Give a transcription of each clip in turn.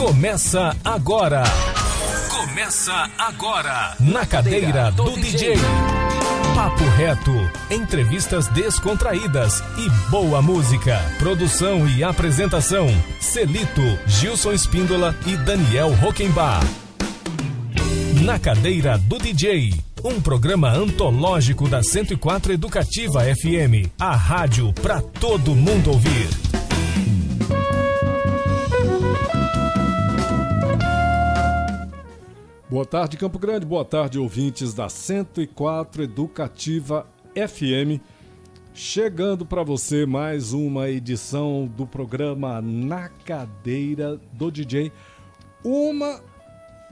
Começa agora. Começa agora. Na cadeira do DJ. Papo reto, entrevistas descontraídas e boa música. Produção e apresentação: Celito, Gilson Espíndola e Daniel Rockenbach. Na cadeira do DJ. Um programa antológico da 104 Educativa FM. A rádio para todo mundo ouvir. Boa tarde, Campo Grande. Boa tarde, ouvintes da 104 Educativa FM. Chegando para você mais uma edição do programa Na Cadeira do DJ. Uma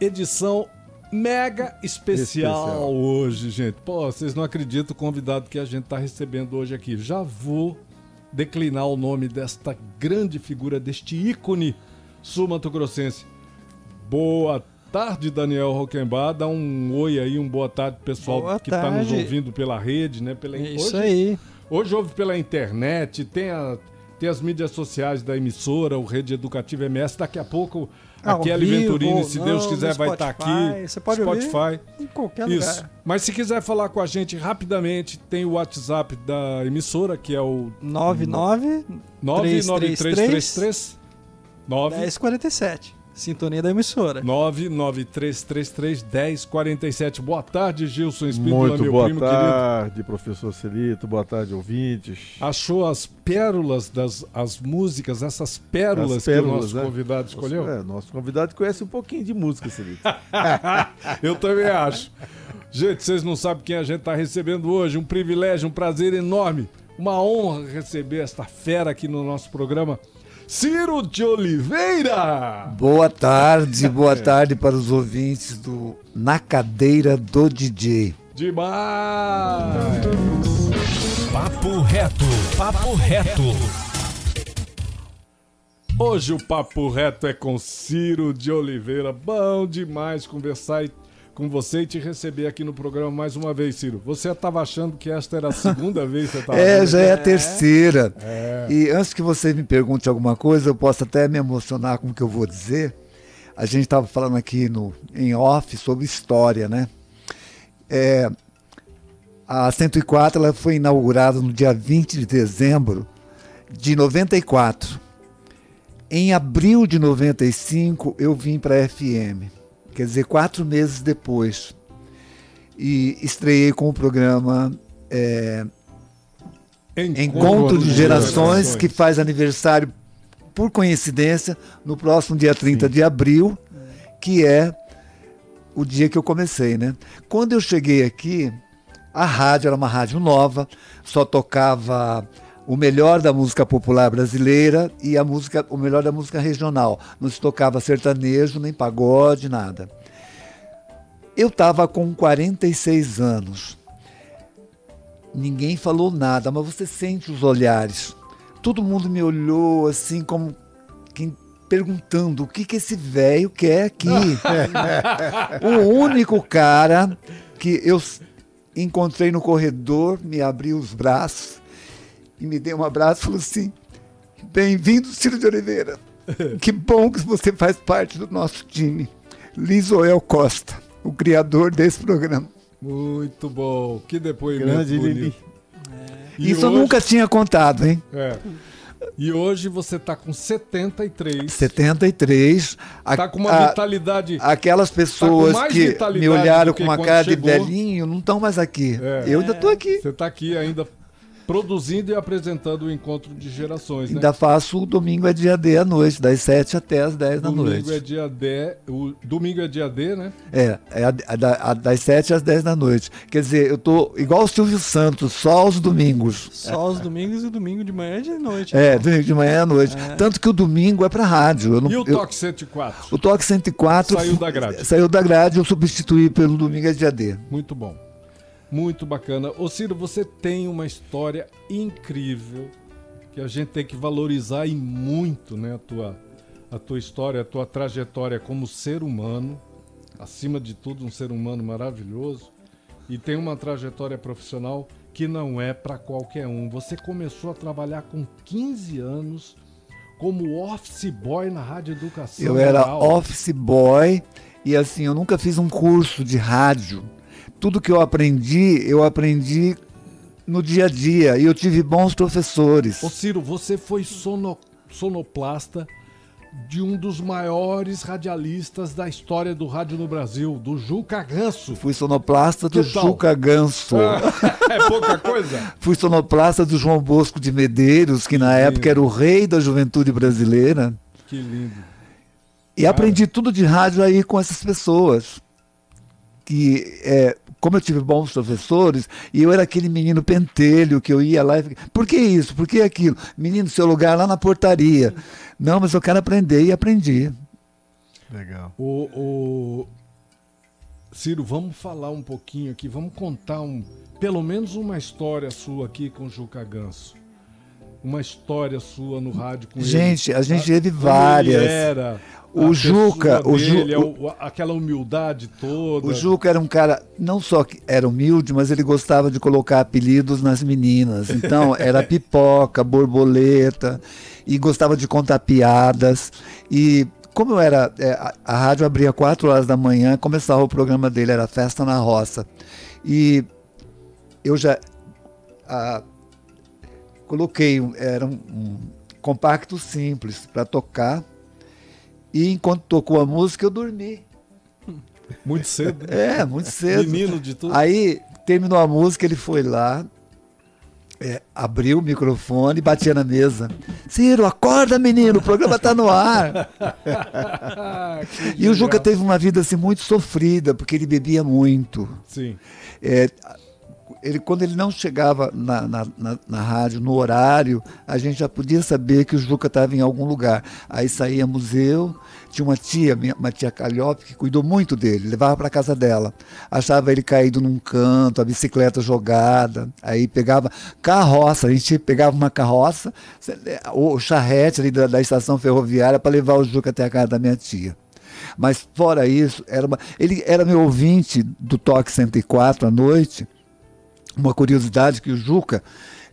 edição mega especial, especial, hoje, gente. Pô, vocês não acreditam o convidado que a gente está recebendo hoje aqui. Já vou declinar o nome desta grande figura, deste ícone sul-mato-grossense. Boa tarde, Daniel Roquembar. Dá um oi aí, um boa tarde pessoal boa que está nos ouvindo pela rede, né? Pela... É isso hoje, aí. Hoje ouve pela internet, tem, a, tem as mídias sociais da emissora, o Rede Educativa MS. Daqui a pouco ah, a Kelly Venturini, se não, Deus quiser, vai estar tá aqui. Você pode Spotify. em qualquer Isso. lugar. Mas se quiser falar com a gente rapidamente, tem o WhatsApp da emissora, que é o 99 99333 1047. Sintonia da emissora. 993331047. Boa tarde, Gilson Espíndola, Muito meu boa primo tarde, querido. professor Celito. Boa tarde, ouvintes. Achou as pérolas das as músicas, essas pérolas, pérolas que o nosso né? convidado escolheu? É, nosso convidado conhece um pouquinho de música, Celito. Eu também acho. Gente, vocês não sabem quem a gente está recebendo hoje. Um privilégio, um prazer enorme. Uma honra receber esta fera aqui no nosso programa. Ciro de Oliveira. Boa tarde, boa tarde para os ouvintes do Na Cadeira do DJ. Demais! Papo reto, papo reto. Hoje o papo reto é com Ciro de Oliveira. Bom demais conversar e com você e te receber aqui no programa mais uma vez, Ciro. Você estava achando que esta era a segunda vez que você estava É, já é a terceira. É. E antes que você me pergunte alguma coisa, eu posso até me emocionar com o que eu vou dizer. A gente estava falando aqui no, em off sobre história, né? É, a 104 ela foi inaugurada no dia 20 de dezembro de 94. Em abril de 95, eu vim para a FM quer dizer, quatro meses depois. E estreiei com o programa é, Encontro, Encontro, de, gerações, gerações, que faz aniversário, por coincidência, no próximo dia 30 Sim. de abril, que é o dia que eu comecei, né? Quando eu cheguei aqui, a rádio era uma rádio nova, só tocava o melhor da música popular brasileira e a música, o melhor da música regional. Não se tocava sertanejo, nem pagode, nada. Eu estava com 46 anos. Ninguém falou nada, mas você sente os olhares. Todo mundo me olhou assim como quem perguntando o que que esse velho quer aqui. o único cara que eu encontrei no corredor me abriu os braços e me deu um abraço e falou assim: Bem-vindo, Ciro de Oliveira. Que bom que você faz parte do nosso time. Lisoel Costa, o criador desse programa. Muito bom. Que depoimento Grande bonito. É. Isso hoje... eu nunca tinha contado, hein? É. E hoje você está com 73. 73. Está com uma vitalidade. aquelas pessoas tá que me olharam com uma cara chegou. de velhinho não estão mais aqui. É. Eu ainda estou aqui. Você está aqui ainda produzindo e apresentando o encontro de gerações. Né? Ainda faço o domingo é dia D à noite, das 7 até as 10 da noite. Domingo é dia D, o domingo é dia D, né? É, é a, a, a, das 7 às 10 da noite. Quer dizer, eu tô igual o Silvio Santos, só aos domingos. Só aos domingos e domingo de manhã e de noite. É, então. domingo de manhã à noite. É. Tanto que o domingo é para rádio. Não, e o Toque 104? O Toque 104 saiu da grade. Saiu da grade, eu substituí pelo domingo é dia D. Muito bom. Muito bacana. Ô Ciro, você tem uma história incrível que a gente tem que valorizar e muito, né? A tua, a tua história, a tua trajetória como ser humano. Acima de tudo, um ser humano maravilhoso. E tem uma trajetória profissional que não é para qualquer um. Você começou a trabalhar com 15 anos como office boy na Rádio Educação. Eu era Rural. office boy e assim, eu nunca fiz um curso de rádio. Tudo que eu aprendi, eu aprendi no dia a dia e eu tive bons professores. Ô Ciro, você foi sono, sonoplasta de um dos maiores radialistas da história do rádio no Brasil, do Juca Ganso. Fui sonoplasta do? Juca Ganso. é pouca coisa? Fui sonoplasta do João Bosco de Medeiros, que na época era o rei da juventude brasileira. Que lindo. E aprendi tudo de rádio aí com essas pessoas. Que, é, como eu tive bons professores, e eu era aquele menino pentelho que eu ia lá e por que isso? Por que aquilo? Menino, seu lugar lá na portaria. Não, mas eu quero aprender e aprendi. Legal. O, o- Ciro, vamos falar um pouquinho aqui, vamos contar um, pelo menos uma história sua aqui com o Juca Ganso. Uma história sua no rádio com ele. Gente, a gente teve várias. Ele era, O a Juca, o Ju- dele, o- aquela humildade toda. O Juca era um cara, não só que era humilde, mas ele gostava de colocar apelidos nas meninas. Então, era pipoca, borboleta, e gostava de contar piadas. E como eu era. é, a, a rádio abria 4 horas da manhã, começava o programa dele, era Festa na Roça. E eu já. ah, coloquei, era um, um compacto simples para tocar. E enquanto tocou a música, eu dormi. Muito cedo. né? É, muito cedo. Menino de tudo. Aí terminou a música, ele foi lá, é, abriu o microfone e batia na mesa. Ciro, acorda, menino, o programa tá no ar. E o Juca teve uma vida assim muito sofrida, porque ele bebia muito. Sim. É, ele, quando ele não chegava na, na, na, na rádio no horário, a gente já podia saber que o Juca estava em algum lugar. Aí saíamos eu, tinha uma tia, minha- uma tia Calhope, que cuidou muito dele, levava para casa dela. Achava ele caído num canto, a bicicleta jogada. Aí pegava carroça, a gente pegava uma carroça, o charrete ali da, da estação ferroviária para levar o Juca até a casa da minha tia. Mas fora isso, era uma- ele era meu ouvinte do Toque 104 à noite. Uma curiosidade que o Juca,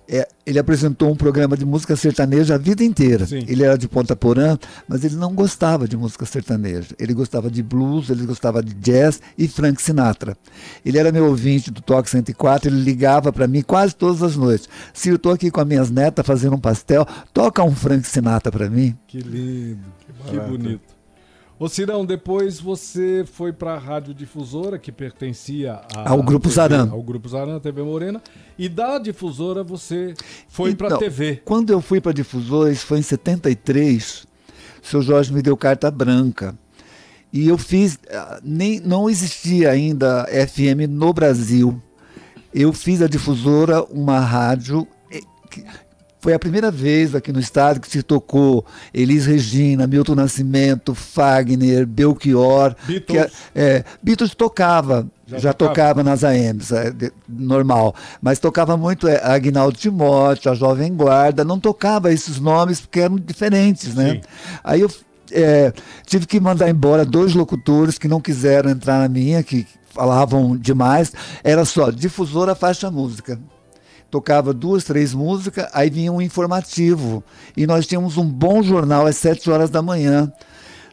é, ele apresentou um programa de música sertaneja a vida inteira. Sim. Ele era de Ponta Porã, mas ele não gostava de música sertaneja. Ele gostava de blues, ele gostava de jazz e Frank Sinatra. Ele era meu ouvinte do Toque 104, ele ligava para mim quase todas as noites. Se eu estou aqui com as minhas netas fazendo um pastel, toca um Frank Sinatra para mim. Que lindo, que, barato. bonito. Ô Cirão, depois você foi para a Rádio Difusora, que pertencia a- Ao Grupo TV Zaran. Ao Grupo Zaran, TV Morena. E da Difusora você foi para a Então, TV. Quando eu fui para Difusora, isso foi em 73, o seu Jorge me deu carta branca. E eu fiz, ah, nem, não existia ainda FM no Brasil. Eu fiz a Difusora, uma rádio. Foi a primeira vez aqui no estado que se tocou Elis Regina, Milton Nascimento, Fagner, Belchior. Beatles. Que, é, Beatles tocava, Já já, tocava? tocava nas AMs, é, de- normal. Mas tocava muito é, Agnaldo Timóteo, a Jovem Guarda, não tocava esses nomes porque eram diferentes, né? Sim. Aí eu é, tive que mandar embora dois locutores que não quiseram entrar na minha, que falavam demais. Era só difusora faixa música. Tocava duas, três músicas, aí vinha um informativo. E nós tínhamos um bom jornal às sete horas da manhã.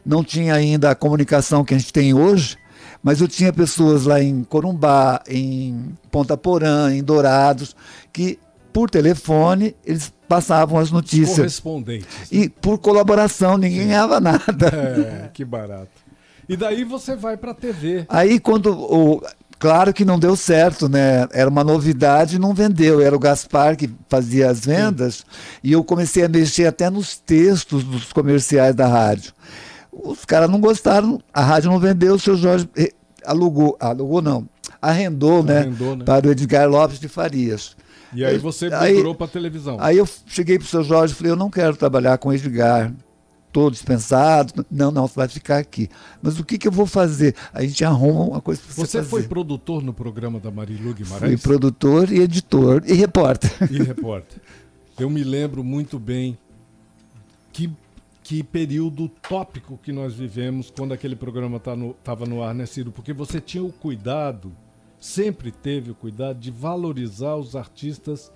Não tinha ainda a comunicação que a gente tem hoje, mas eu tinha pessoas lá em Corumbá, em Ponta Porã, em Dourados, que por telefone eles passavam as notícias. Correspondentes. E por colaboração, ninguém ganhava nada. É, que barato. E daí você vai para a TV. Aí quando o claro que não deu certo, né? Era uma novidade, e não vendeu. Era o Gaspar que fazia as vendas e eu comecei a mexer até nos textos dos comerciais da rádio. Os caras não gostaram, a rádio não vendeu, o seu Jorge eh, alugou, alugou não, arrendou, né, Arrendou, né? para o Edgar Lopes de Farias. E aí você Aí- migrou para televisão. Aí eu cheguei pro seu Jorge e falei, eu não quero trabalhar com o Edgar. Tô dispensado. Não, não, você vai ficar aqui. Mas o que, que eu vou fazer? A gente arruma uma coisa para você, Você fazer. foi produtor no programa da Marilu Fui Guimarães? produtor e editor e repórter. e repórter. Eu me lembro muito bem que, que período tópico que nós vivemos quando aquele programa estava no, tava no ar, né, Ciro? Porque você tinha o cuidado, sempre teve o cuidado de valorizar os artistas,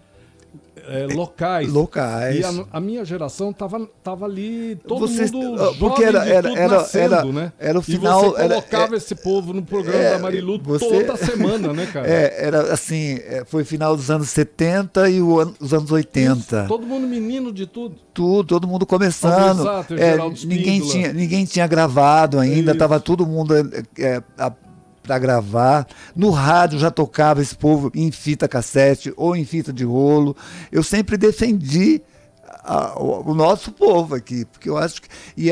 é, locais. Locais. E a, a, minha geração tava, tava ali, todo Vocês, mundo porque era, era, era, nascendo, era, né? era o final. E você colocava era, esse povo no programa é, da Marilu você, toda semana, né, cara? É, era assim, foi final dos anos 70 e o, os anos 80. Isso, todo mundo menino de tudo. Tudo, todo mundo começando. Exato, é, ninguém, tinha, ninguém tinha gravado ainda, estava todo mundo é, para gravar. No rádio já tocava esse povo em fita cassete ou em fita de rolo. Eu sempre defendi a, o, o, nosso povo aqui, porque eu acho que e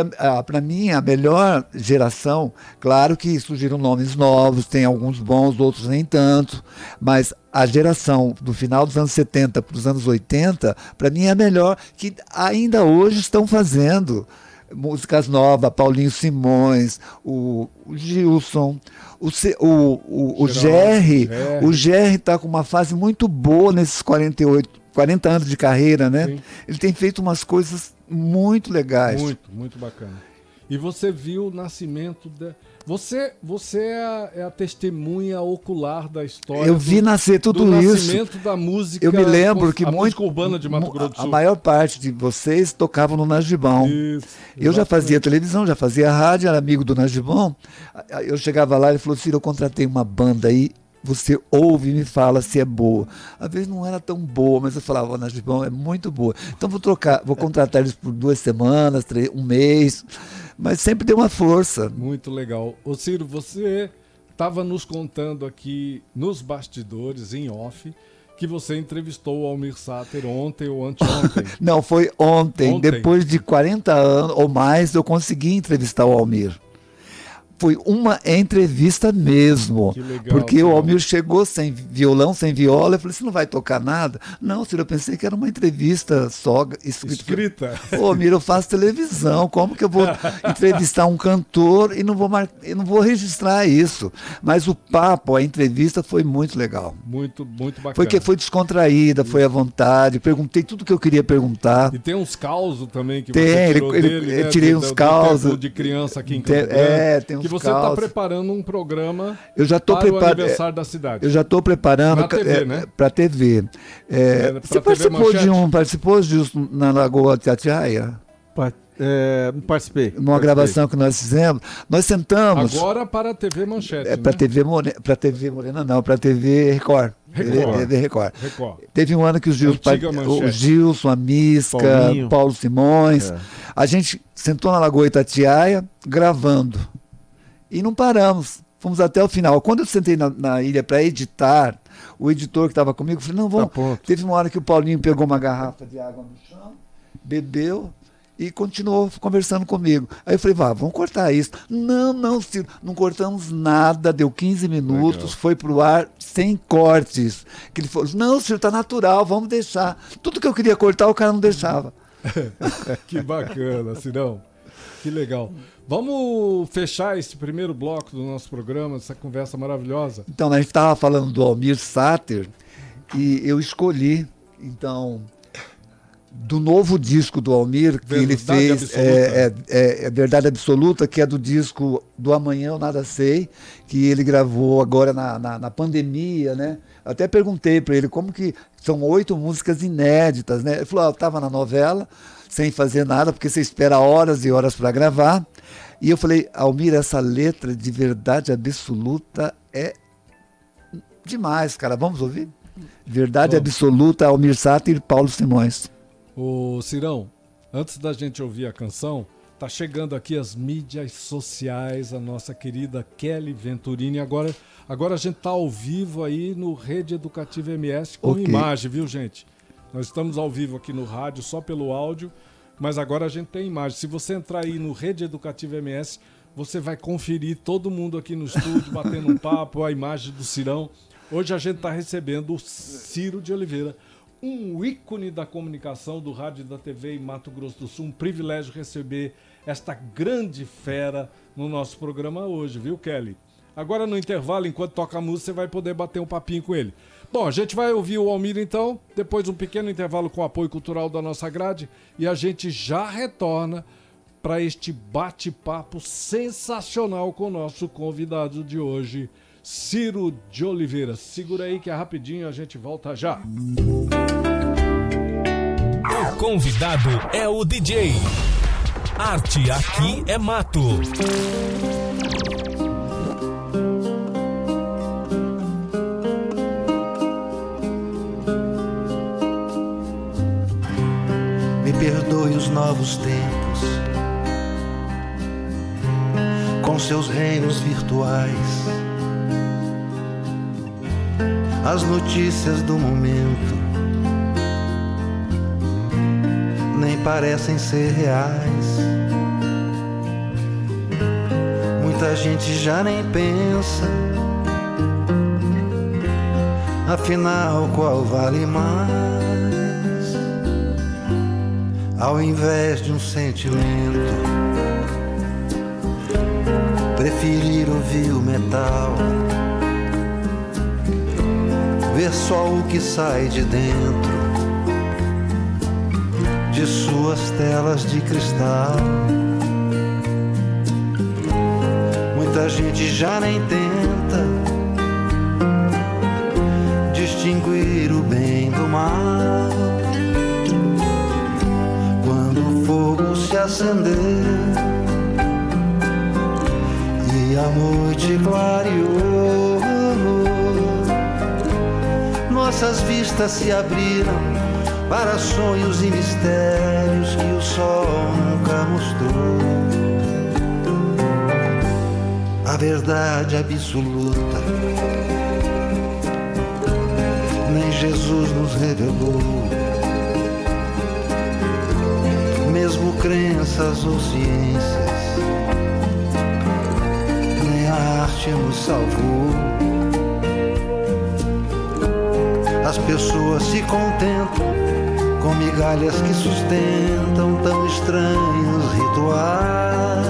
para mim a melhor geração, claro que surgiram nomes novos, tem alguns bons, outros nem tanto, mas a geração do final dos anos 70 para os anos 80, para mim é a melhor que ainda hoje estão fazendo músicas novas, Paulinho Simões, o, o Gilson, o, o, o, o Gerry, o Gerry está com uma fase muito boa nesses 48, 40 anos de carreira, né? Sim. Ele tem feito umas coisas muito legais. Muito, muito bacana. E você viu o nascimento da. Você, você é a, é, a, testemunha ocular da história. Eu vi do, nascer tudo do isso. nascimento da música. Eu me lembro que a muito, urbana de Mato Grosso do Sul. A maior parte de vocês tocavam no Najibão. Isso, eu já fazia televisão, já fazia rádio, era amigo do Najibão. Eu chegava lá e ele falou: Ciro, eu contratei uma banda aí você ouve e me fala se é boa. Às vezes não era tão boa, mas eu falava, oh, Najibão é muito boa. Então vou trocar, vou contratar eles por duas semanas, três, um mês mas sempre deu uma força. Muito legal. Ô Ciro, você estava nos contando aqui nos bastidores, em off, que você entrevistou o Almir Sater ontem ou anteontem. Não, foi ontem. ontem. Depois de 40 anos ou mais, eu consegui entrevistar o Almir foi uma entrevista mesmo. Legal, porque o Almir chegou sem violão, sem viola. Eu falei: você não vai tocar nada? Não, senhor, eu pensei que era uma entrevista só escrita. escrita. Ô, Almir, eu faço televisão. Como que eu vou entrevistar um cantor e não vou, mar... eu não vou registrar isso? Mas o papo, a entrevista foi muito legal. Muito, muito bacana. Foi que foi descontraída, foi à vontade. Perguntei tudo que eu queria perguntar. E tem uns causos também que tem, você tirou ele, dele, ele, né? Tirei uns causos. de criança aqui em tem, É, tem uns que você está preparando um programa eu já tô para prepar... o aniversário da cidade. Eu já estou preparando para TV, é, né? Para TV. É, é, você participou de um, participou disso na Lagoa Tatiaia? É, participei. Numa participei. gravação que nós fizemos, nós sentamos. Agora para a TV Manchete. É, para né? TV Morena, para TV Morena não, para TV Record. Record. TV Record. Record. Teve um ano que o Gilson, o Gilson a Misca, Paulinho. Paulo Simões. É. A gente sentou na Lagoa Itatiaia gravando. E não paramos. Fomos até o final. Quando eu sentei na, na ilha para editar, o editor que estava comigo falou: não, vamos. Tá Teve uma hora que o Paulinho pegou uma garrafa de água no chão, bebeu e continuou conversando comigo. Aí eu falei, vá, vamos cortar isso. Não, não, Ciro, não cortamos nada, deu 15 minutos, Legal. foi pro ar sem cortes. Que ele falou, não, Ciro, tá natural, vamos deixar. Tudo que eu queria cortar, o cara não deixava. que bacana, Cirão. Que legal. Vamos fechar esse primeiro bloco do nosso programa, essa conversa maravilhosa. Então, a gente estava falando do Almir Sater e eu escolhi, então, do novo disco do Almir que Verdade ele fez, é, é, é, é, Verdade Absoluta, que é do disco do Amanhã Eu Nada Sei, que ele gravou agora na, na, na pandemia, né? até perguntei para ele como que são oito músicas inéditas, né? Ele falou, ah, eu estava na novela, sem fazer nada, porque você espera horas e horas para gravar. E eu falei, Almir, essa letra de verdade absoluta é demais, cara. Vamos ouvir? Verdade Vamos. absoluta, Almir Sater e Paulo Simões. Ô, Cirão, antes da gente ouvir a canção, tá chegando aqui as mídias sociais, a nossa querida Kelly Venturini. Agora, agora a gente tá ao vivo aí no Rede Educativa MS com okay. imagem, viu, gente? Nós estamos ao vivo aqui no rádio só pelo áudio, mas agora a gente tem imagem. Se você entrar aí no Rede Educativa MS, você vai conferir todo mundo aqui no estúdio batendo um papo, a imagem do Cirão. Hoje a gente está recebendo o Ciro de Oliveira, um ícone da comunicação do rádio e da TV em Mato Grosso do Sul. Um privilégio receber esta grande fera no nosso programa hoje, viu, Kelly? Agora no intervalo, enquanto toca a música, você vai poder bater um papinho com ele. Bom, a gente vai ouvir o Almir então, depois um pequeno intervalo com o apoio cultural da nossa grade e a gente já retorna para este bate-papo sensacional com o nosso convidado de hoje, Ciro de Oliveira. Segura aí que é rapidinho, a gente volta já. Música convidado é o DJ. Arte aqui é mato. Perdoe os novos tempos, com seus reinos virtuais, as notícias do momento nem parecem ser reais. Muita gente já nem pensa. Afinal, qual vale mais? Ao invés de um sentimento, preferir ouvir o metal, ver só o que sai de dentro de suas telas de cristal. Muita gente já nem tenta distinguir o bem do mal. Acender e a noite clareou, nossas vistas se abriram para sonhos e mistérios que o sol nunca mostrou. A verdade absoluta, nem Jesus nos revelou. Crenças ou ciências, nem a arte nos salvou. As pessoas se contentam com migalhas que sustentam tão estranhos rituais.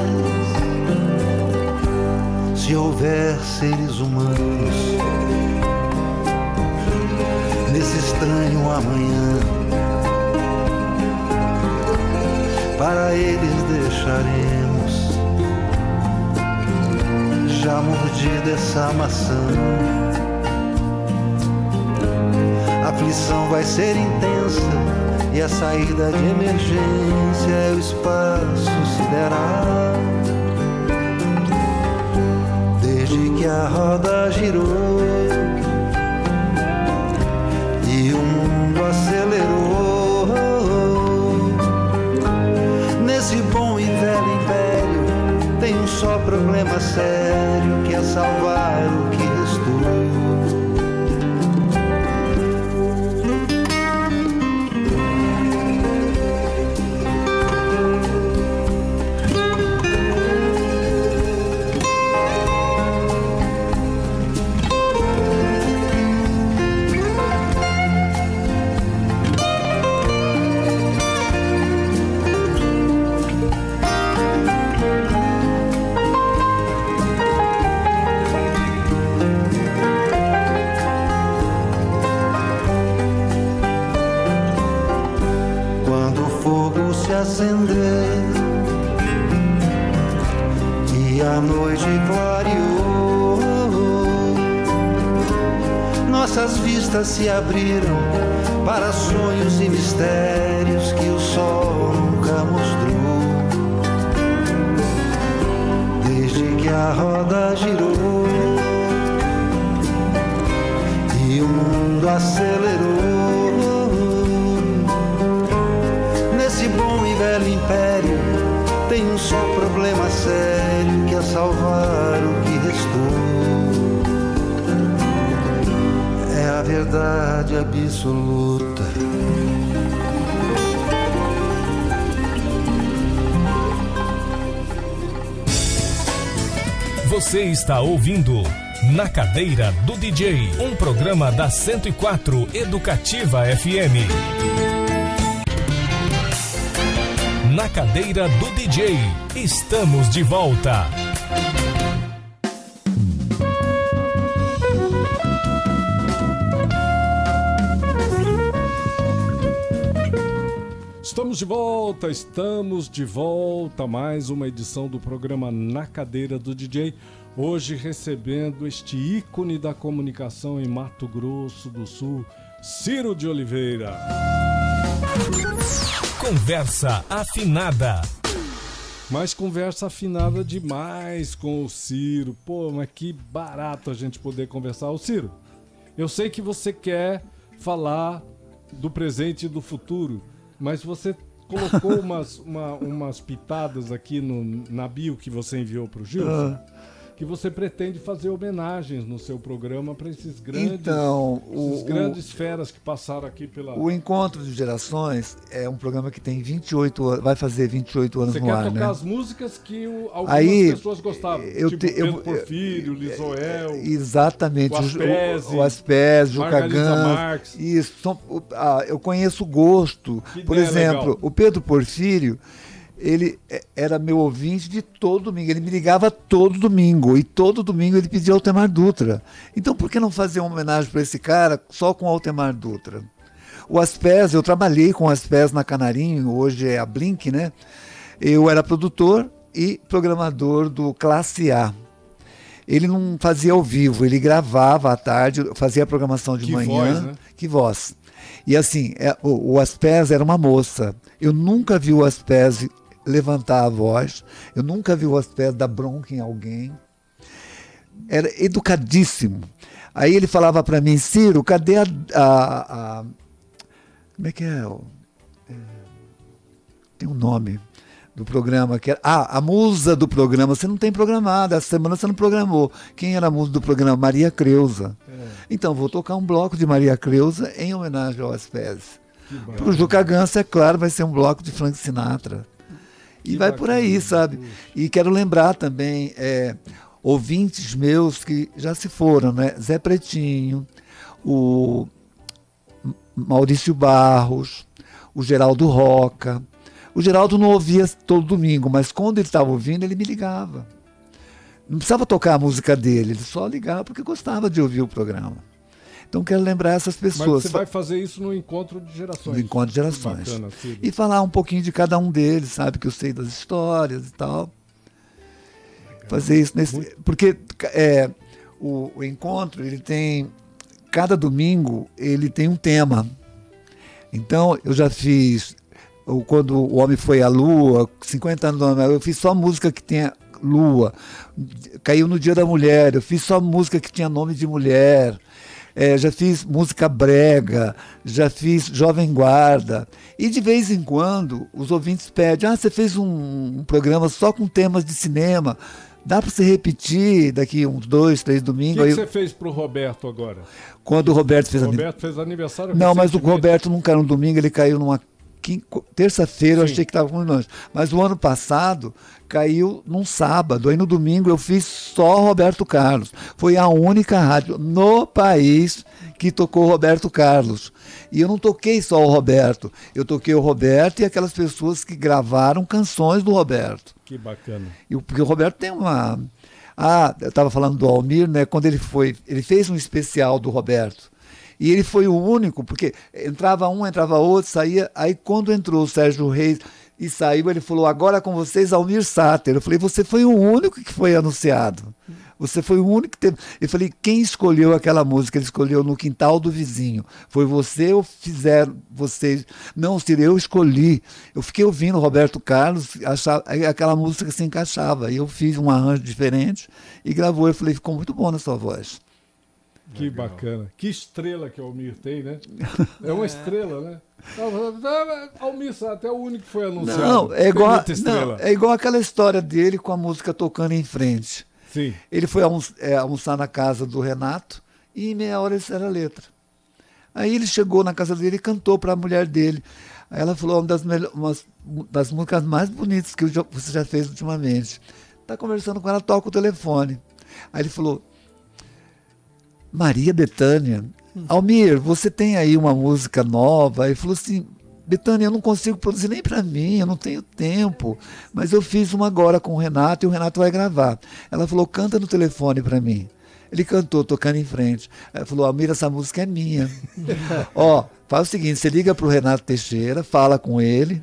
Se houver seres humanos nesse estranho amanhã, para eles deixaremos já mordida essa maçã. A aflição vai ser intensa e a saída de emergência é o espaço sideral. Desde que a roda girou sério que é salvar se abriram para sonhos e mistérios que o sol nunca mostrou. Desde que a roda girou e o mundo acelerou. Problema sério que é salvar o que restou. verdade absoluta. Você está ouvindo Na Cadeira do DJ, um programa da 104 Educativa FM. Na Cadeira do DJ, estamos de volta. Estamos de volta, estamos de volta. Mais uma edição do programa Na Cadeira do DJ. Hoje recebendo este ícone da comunicação em Mato Grosso do Sul, Ciro de Oliveira. Conversa afinada. Mais conversa afinada demais com o Ciro. Pô, mas que barato a gente poder conversar. Ô Ciro, eu sei que você quer falar do presente e do futuro, mas você colocou umas, uma, umas pitadas aqui no, na bio que você enviou para o Gilson. Ah que você pretende fazer homenagens no seu programa para esses grandes, então, o, grandes o, feras que passaram aqui pela. O Encontro de Gerações é um programa que tem 28 anos, vai fazer 28 anos você no ar. Você quer tocar né? as músicas que o, algumas Aí, pessoas gostavam. Eu tipo te, Pedro eu, Porfírio, Lisoel. É, exatamente. O Aspese, o, o o Cagan. Isso. São, ah, eu conheço o gosto. Que Por exemplo, legal. o Pedro Porfírio ele é, era meu ouvinte de todo domingo. Ele me ligava todo domingo. E todo domingo ele pedia Altemar Dutra. Então por que não fazer uma homenagem para esse cara só com Altemar Dutra? O Aspes, eu trabalhei com o Aspes na Canarinho, hoje é a Blink, né? Eu era produtor e programador do Classe A. Ele não fazia ao vivo, ele gravava à tarde, fazia a programação de que manhã. Voz, né? Que voz. E assim, é, o, o Aspes era uma moça. Eu nunca vi o Aspes levantar a voz. Eu nunca vi o Aspés dar bronca em alguém. Era educadíssimo. Aí ele falava para mim, Ciro, cadê a, a, a, Como é que é? é? Tem um nome do programa que era. Ah, a musa do programa. Você não tem programado, essa semana você não programou. Quem era a musa do programa? Maria Creuza. É. Então, vou tocar um bloco de Maria Creuza em homenagem ao Aspés. Para o Juca Ganso, é claro, vai ser um bloco de Frank Sinatra. E vai por aí, sabe? E quero lembrar também é, ouvintes meus que já se foram, né? Zé Pretinho, o Maurício Barros, o Geraldo Roca. O Geraldo não ouvia todo domingo, mas quando ele estava ouvindo, ele me ligava. Não precisava tocar a música dele, ele só ligava porque gostava de ouvir o programa. Então quero lembrar essas pessoas. Mas você vai fazer isso no encontro de gerações. No encontro de gerações. Bacana, e falar um pouquinho de cada um deles, sabe? Que eu sei das histórias e tal. Legal. Fazer isso nesse. Muito... Porque é, o, o encontro, ele tem. Cada domingo ele tem um tema. Então eu já fiz. Quando o homem foi à lua, 50 anos, eu fiz só música que tenha lua. Caiu no dia da mulher, eu fiz só música que tinha nome de mulher é, já fiz música brega, já fiz jovem guarda. E de vez em quando os ouvintes pedem: ah, você fez um, um programa só com temas de cinema. Dá para você repetir daqui uns dois, três domingos? O que, que, você fez para o Roberto agora? Quando o Roberto fez o Roberto fez aniversário Não, mas o Roberto não caiu no domingo, ele caiu numa terça-feira, eu achei que estava com longe. Mas o ano passado caiu num sábado. Aí no domingo eu fiz só Roberto Carlos. Foi a única rádio no país que tocou Roberto Carlos. E eu não toquei só o Roberto. Eu toquei o Roberto e aquelas pessoas que gravaram canções do Roberto. Que bacana. E, porque o Roberto tem uma. Ah, eu estava falando do Almir, né? Quando ele foi. Ele fez um especial do Roberto. E ele foi o único, porque entrava um, entrava outro, saía. Aí quando entrou o Sérgio Reis e saiu, ele falou: agora com vocês, Almir Sater. Eu falei: você foi o único que foi anunciado. Você foi o único que teve. Eu falei: quem escolheu aquela música? Ele escolheu no quintal do vizinho. Foi você ou fizeram vocês? Não, Ciro, eu escolhi. Eu fiquei ouvindo Roberto Carlos, achava, aquela música se encaixava. E eu fiz um arranjo diferente e gravou. Eu falei: ficou muito bom na sua voz. Que Legal. bacana. Que estrela que o Almir tem, né? É uma estrela, né? Almir até o único que foi anunciado. Não, é igual, não, é igual aquela história dele com a música tocando em frente. Sim. Ele foi é, almoçar na casa do Renato e em meia hora isso era a letra. Aí ele chegou na casa dele e cantou para a mulher dele. Aí ela falou uma das, uma das músicas mais bonitas que você já fez ultimamente. Está conversando com ela, toca o telefone. Aí ele falou, Maria Bethânia, Almir, você tem aí uma música nova? Ele falou assim, Betânia, eu não consigo produzir nem para mim, eu não tenho tempo. Mas eu fiz uma agora com o Renato e o Renato vai gravar. Ela falou, canta no telefone para mim. Ele cantou, tocando em frente. Ela falou, Almir, essa música é minha. Ó, faz o seguinte, você liga pro Renato Teixeira, fala com ele.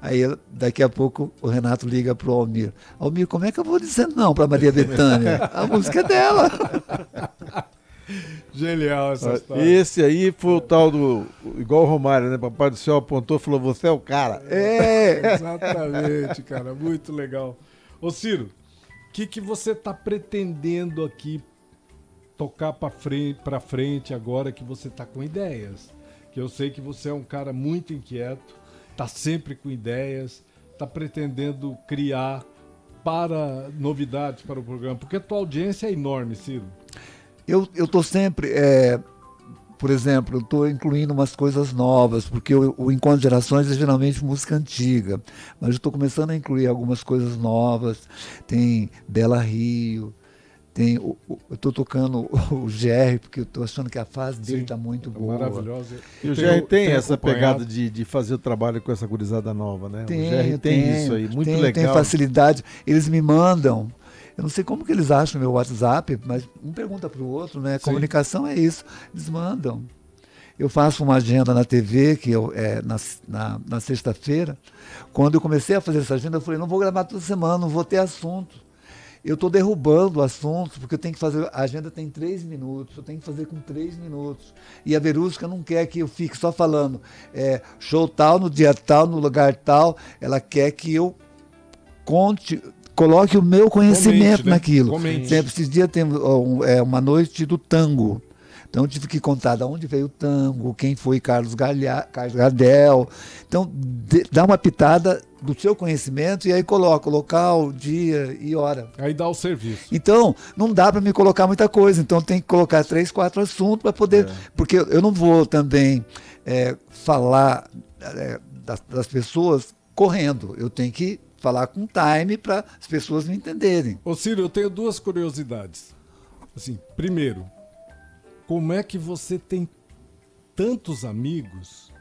Aí daqui a pouco o Renato liga pro Almir. Almir, como é que eu vou dizer não para Maria Bethânia? A música é dela. Genial essa história. Esse aí foi o tal do. Igual o Romário, né? Papai do céu apontou e falou: Você é o cara. É, exatamente, cara. Muito legal. Ô, Ciro, o que, que você está pretendendo aqui tocar para frente, pra frente agora que você está com ideias? Que eu sei que você é um cara muito inquieto, tá sempre com ideias, tá pretendendo criar para novidades para o programa, porque a tua audiência é enorme, Ciro. Eu estou sempre, é, por exemplo, eu estou incluindo umas coisas novas, porque o, o Encontro de Gerações é geralmente música antiga, mas eu estou começando a incluir algumas coisas novas. Tem Bela Rio, tem o, o, eu estou tocando o GR, porque eu estou achando que a fase dele está muito é boa. Maravilhosa. E o GR tem essa pegada de, de fazer o trabalho com essa gurizada nova, né? Tem, o GR tem, tem isso aí, muito tem, legal. Tem facilidade. Eles me mandam. Eu não sei como que eles acham meu WhatsApp, mas um pergunta para o outro, né? Sim. Comunicação é isso. Eles mandam. Eu faço uma agenda na TV, que eu, é na, na, na sexta-feira. Quando eu comecei a fazer essa agenda, eu falei, não vou gravar toda semana, não vou ter assunto eu estou derrubando assuntos, porque eu tenho que fazer. A agenda tem três minutos, eu tenho que fazer com três minutos. E a Verusca não quer que eu fique só falando é, show tal, no dia tal, no lugar tal. Ela quer que eu conte, coloque o meu conhecimento Comente, né? naquilo. Comente. Sempre, esses dias tem um, é, uma noite do tango. Então eu tive que contar de onde veio o tango, quem foi Carlos, Galha, Carlos Gardel. Então, de, dá uma pitada do seu conhecimento e aí coloca o local, dia e hora. Aí dá o serviço. Então, não dá para me colocar muita coisa. Então tem que colocar três, quatro assuntos para poder. É. Porque eu não vou também é, falar é, das, das pessoas correndo. Eu tenho que falar com time para as pessoas me entenderem. Ô Ciro, eu tenho duas curiosidades. Assim, primeiro, como é que você tem tantos amigos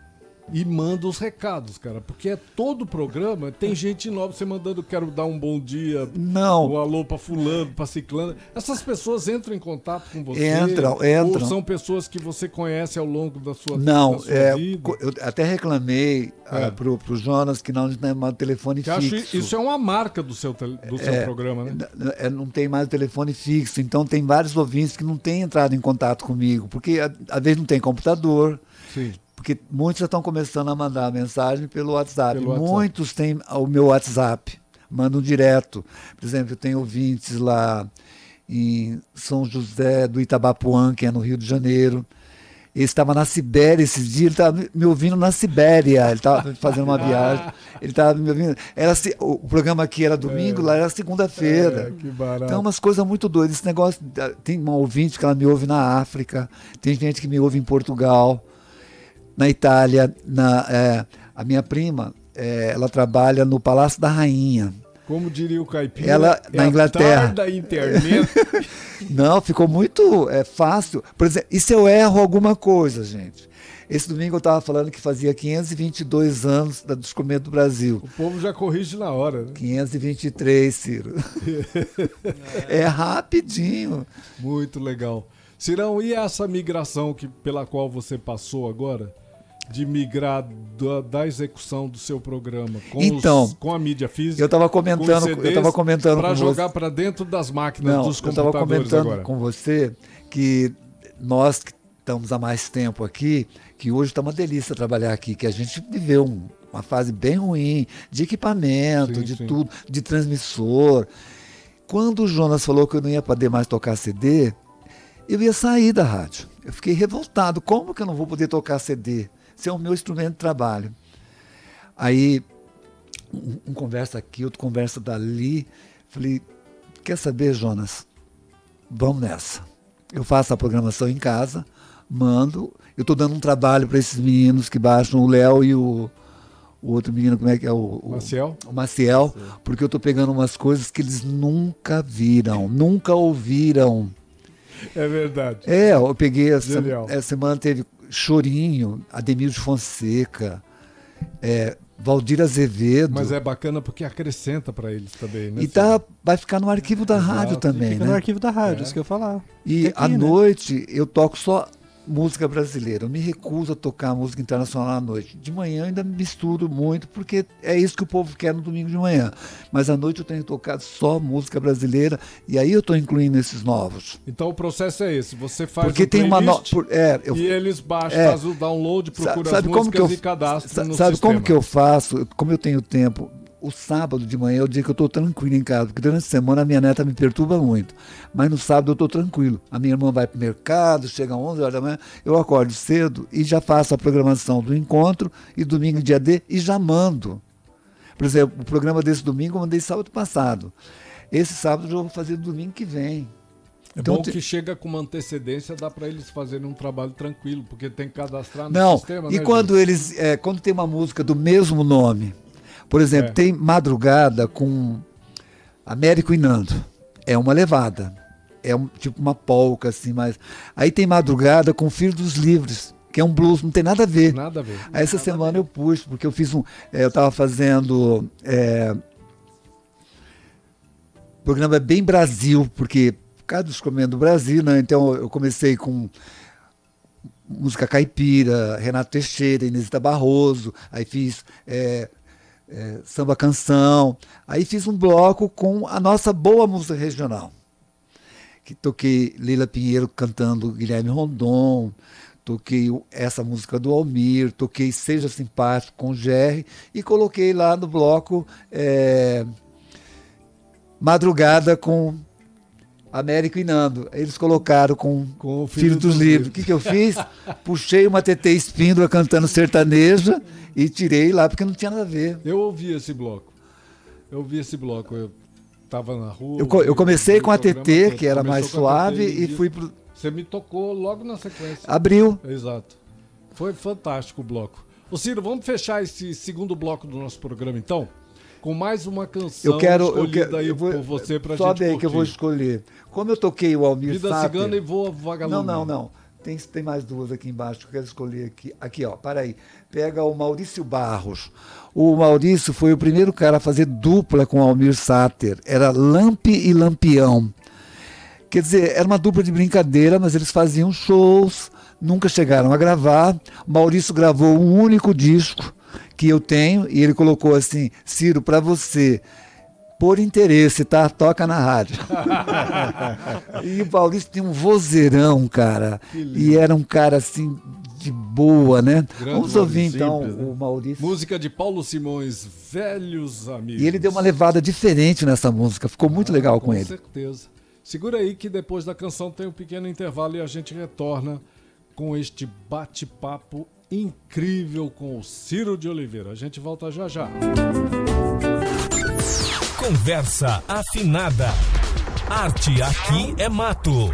e manda os recados, cara. Porque é todo o programa, tem gente nova, você mandando quero dar um bom dia, não. um alô pra fulano, pra ciclano. Essas pessoas entram em contato com você? Entram, entram. Ou são pessoas que você conhece ao longo da sua, não, da sua é, vida? Eu até reclamei ah, é. uh, pro, pro Jonas que não tem mais telefone eu fixo. Acho isso é uma marca do seu, do seu é, programa, né? É, não tem mais telefone fixo, então tem vários ouvintes que não têm entrado em contato comigo, porque às vezes não tem computador. Sim. Porque muitos já estão começando a mandar mensagem pelo WhatsApp. Pelo WhatsApp. Muitos têm o meu WhatsApp, mandam direto. Por exemplo, eu tenho ouvintes lá em São José do Itabapuã, que é no Rio de Janeiro. Ele estava na Sibéria esses dias, ele estava me ouvindo na Sibéria, ele estava fazendo uma viagem, ele estava me ouvindo. Era, o programa aqui era domingo, é. lá era segunda-feira. É, que barato. Então, umas coisas muito doidas. Esse negócio, tem uma ouvinte que ela me ouve na África, tem gente que me ouve em Portugal na Itália. Na, é, a minha prima, é, ela trabalha no Palácio da Rainha. Como diria o Caipira, ela é na Inglaterra. da internet. Não, ficou muito é, fácil. Por exemplo, e se eu erro alguma coisa, gente? Esse domingo eu estava falando que fazia 522 anos da descobrimento do Brasil. O povo já corrige na hora, né? 523, Ciro. é rapidinho. Muito legal. Cirão, e essa migração que, pela qual você passou agora? De migrar da, da, execução do seu programa com, então, os, com a mídia física. Eu estava comentando, eu estava comentando para jogar para dentro das máquinas Não, dos computadores Eu estava comentando agora. com você que nós que estamos há mais tempo aqui, que hoje está uma delícia trabalhar aqui, que a gente viveu um, uma fase bem ruim de equipamento, sim, de sim. tudo, de transmissor. Quando o Jonas falou que eu não ia poder mais tocar CD, eu ia sair da rádio. Eu fiquei revoltado. Como que eu não vou poder tocar CD? Esse é o meu instrumento de trabalho. Aí, um, um conversa aqui, outro conversa dali. Falei, quer saber, Jonas? Vamos nessa. Eu faço a programação em casa, mando. Eu estou dando um trabalho para esses meninos que baixam, o Léo e o, o outro menino, como é que é? O, o Maciel. O Maciel, porque eu estou pegando umas coisas que eles nunca viram, nunca ouviram. É verdade. É, eu peguei essa, essa semana teve Chorinho, Ademir de Fonseca, é, Valdir Azevedo. Mas é bacana porque acrescenta para eles também, né? E tá, vai ficar no arquivo da Exato. rádio também, fica né? no arquivo da rádio, é. isso que eu falar. E à né? noite eu toco só música brasileira. Eu me recuso a tocar música internacional à noite. De manhã ainda misturo muito, porque é isso que o povo quer no domingo de manhã. Mas à noite eu tenho tocado só música brasileira e aí eu estou incluindo esses novos. Então o processo é esse: você faz porque um tem uma no... Por, é, eu... e eles baixam, é, fazem o download, procuram sabe as músicas como que eu, e cadastram no Sabe sistema. como que eu faço? Como eu tenho tempo? O sábado de manhã é o dia que eu estou tranquilo em casa, porque durante a semana a minha neta me perturba muito. Mas no sábado eu estou tranquilo. A minha irmã vai para o mercado, chega às 11 horas da manhã, eu acordo cedo e já faço a programação do encontro e domingo dia D e já mando. Por exemplo, o programa desse domingo eu mandei sábado passado. Esse sábado eu vou fazer domingo que vem. É então, bom que chega com uma antecedência, dá para eles fazerem um trabalho tranquilo, porque tem que cadastrar no Não, sistema. E né, quando gente? eles, é, quando tem uma música do mesmo nome, por exemplo, é. tem Madrugada com Américo e Nando. É uma levada. É um, tipo uma polca, assim, mas. Aí tem Madrugada com Filho dos Livres, que é um blues, não tem nada a ver. Nada a ver. Aí essa nada semana eu pus, porque eu fiz um. É, eu estava fazendo. É, programa bem Brasil, porque por causa dos comendo do Brasil, né? Então eu comecei com música caipira, Renato Teixeira, Inesita Barroso, aí fiz é, é, samba canção. Aí fiz um bloco com a nossa boa música regional. Que toquei Lila Pinheiro cantando Guilherme Rondon, toquei essa música do Almir, toquei Seja Simpático com Jerry e coloquei lá no bloco é, Madrugada com Américo e Nando. Eles colocaram com, com o Filho, filho dos, dos Livros. O que, que eu fiz? Puxei uma TT Espíndola cantando sertaneja e tirei lá porque não tinha nada a ver. Eu ouvi esse bloco. Eu ouvi esse bloco. Eu estava na rua. Eu, eu comecei com a TT, que era mais suave, e, e fui pro. Você me tocou logo na sequência. Abriu. Exato. Foi fantástico o bloco. Ô Ciro, vamos fechar esse segundo bloco do nosso programa então? Com mais uma canção eu quero, escolhida eu quero, aí eu vou, por você pra sobe gente aí que eu vou escolher. Como eu toquei o Almir Vida Sater, Cigana e Voa Vagalume. Não, não, não. Tem, tem mais duas aqui embaixo que eu quero escolher aqui. Aqui, ó, para aí. Pega o Maurício Barros. O Maurício foi o primeiro cara a fazer dupla com o Almir Sater. Era Lamp e Lampião. Quer dizer, era uma dupla de brincadeira, mas eles faziam shows, nunca chegaram a gravar. O Maurício gravou um único disco que eu tenho e ele colocou assim: Ciro, para você por interesse, tá? Toca na rádio. e o Maurício tem um vozeirão, cara. E era um cara assim de boa, né? Grande Vamos ouvir então simples, né? o Maurício. Música de Paulo Simões, Velhos Amigos. E ele deu uma levada diferente nessa música, ficou muito ah, legal com, com ele. Com certeza. Segura aí que depois da canção tem um pequeno intervalo e a gente retorna com este bate-papo incrível com o Ciro de Oliveira. A gente volta já já. Conversa afinada. Arte aqui é mato.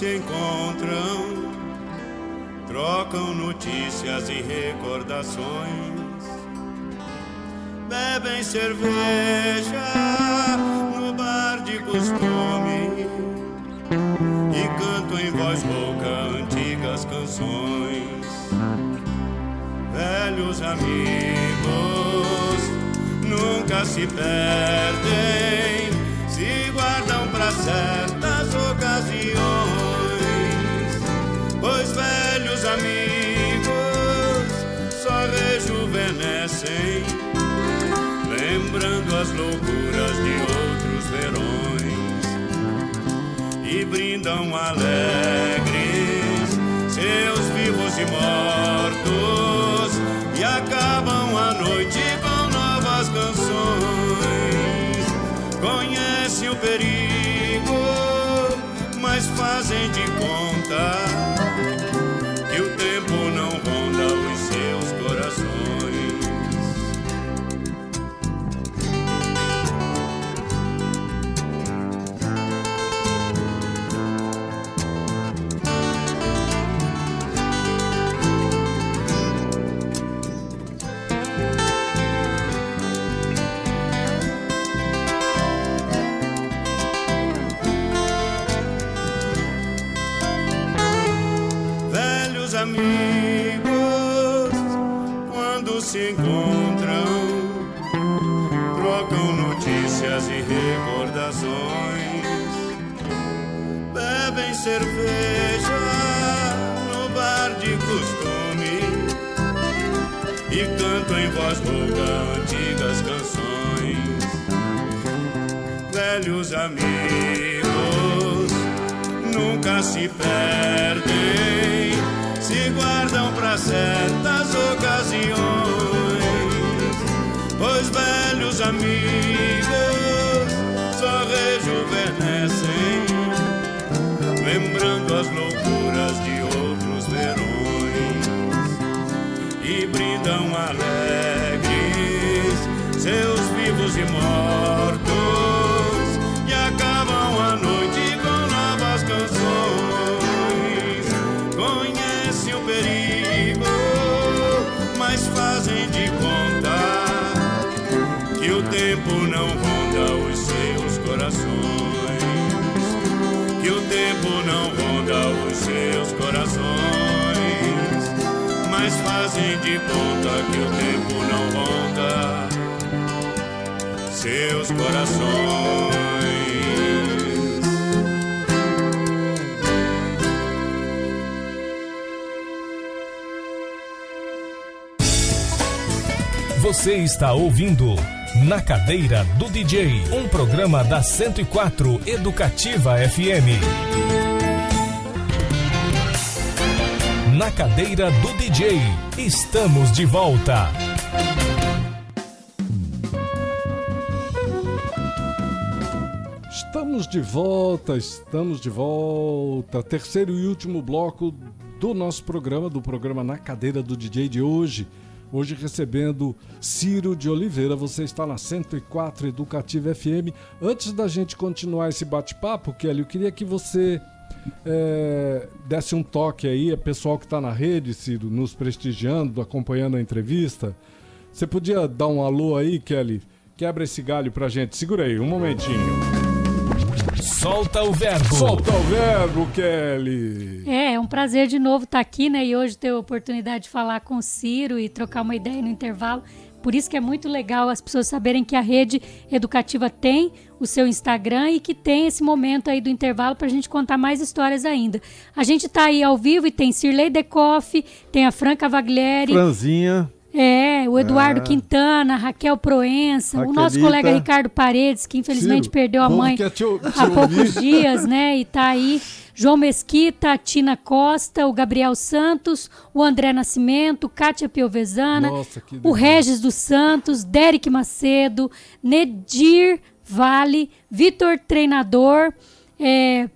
Se encontram, trocam notícias e recordações, bebem cerveja no bar de costume e cantam em voz rouca antigas canções. Velhos amigos nunca se perdem, as loucuras de outros verões e brindam alegres seus vivos e mortos e acabam a noite com novas canções. Conhecem o perigo, mas fazem de conta cerveja no bar de costume e cantam em voz rouca antigas canções. Velhos amigos nunca se perdem, se guardam para certas ocasiões pois velhos amigos fazem de conta que o tempo não ronda seus corações. Você está ouvindo na Cadeira do DJ, um programa da 104 Educativa FM. Na Cadeira do DJ, estamos de volta. Estamos de volta, estamos de volta. Terceiro e último bloco do nosso programa, do programa Na Cadeira do DJ de hoje. Hoje recebendo Ciro de Oliveira, você está na 104 Educativa FM. Antes da gente continuar esse bate-papo, Kelly, eu queria que você é, desse um toque aí, é pessoal que está na rede, Ciro, nos prestigiando, acompanhando a entrevista. Você podia dar um alô aí, Kelly? Quebra esse galho pra gente. Segura aí, um momentinho. Solta o verbo. Solta o verbo, Kelly. É, é um prazer de novo estar aqui, né? E hoje ter a oportunidade de falar com o Ciro e trocar uma ideia no intervalo. Por isso que é muito legal as pessoas saberem que a rede educativa tem o seu Instagram e que tem esse momento aí do intervalo para a gente contar mais histórias ainda. A gente está aí ao vivo e tem Cirlei Decoff, tem a Franca Vaglieri. Franzinha. É, o Eduardo é. Quintana, Raquel Proença, Raquelita. o nosso colega Ricardo Paredes, que infelizmente Ciro, perdeu a mãe te há poucos dias, né? E tá aí. João Mesquita, Tina Costa, o Gabriel Santos, o André Nascimento, Kátia Piovesana, Nossa, o Regis dos Santos, Derek Macedo, Nedir Vale, Vitor Treinador, é,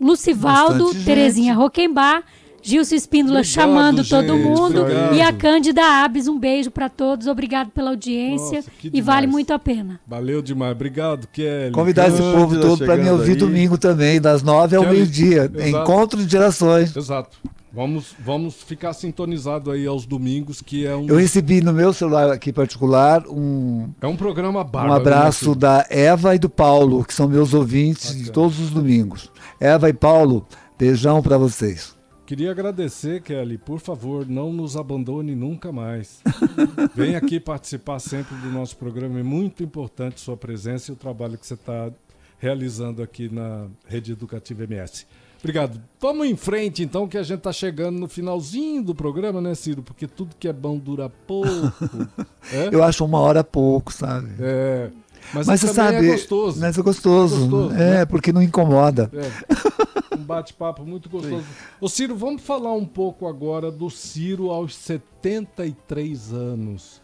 Lucivaldo, Terezinha Roquembar Gilson Espíndola obrigado, chamando gente, todo mundo. Obrigado. E a Cândida Abes, um beijo para todos. Obrigado pela audiência. Nossa, e vale muito a pena. Valeu demais. Obrigado, Kelly. Convidar esse povo todo para me ouvir aí. domingo também, das nove ao meio-dia. Encontro de gerações. Exato. Vamos, vamos ficar sintonizado aí aos domingos, que é um. Eu recebi no meu celular aqui particular um. É um programa bárbaro. Um abraço né, da Eva e do Paulo, que são meus ouvintes Bacana. de todos os domingos. Eva e Paulo, beijão para vocês. Queria agradecer, Kelly. Por favor, não nos abandone nunca mais. Vem aqui participar sempre do nosso programa. É muito importante sua presença e o trabalho que você está realizando aqui na Rede Educativa MS. Obrigado. Vamos em frente, então, que a gente está chegando no finalzinho do programa, né, Ciro? Porque tudo que é bom dura pouco. é? Eu acho uma hora pouco, sabe? É. Mas, mas você sabe, é gostoso. Mas é gostoso. É, gostoso, é né? porque não incomoda. É. Um bate-papo muito gostoso. Sim. Ô Ciro, vamos falar um pouco agora do Ciro aos 73 anos.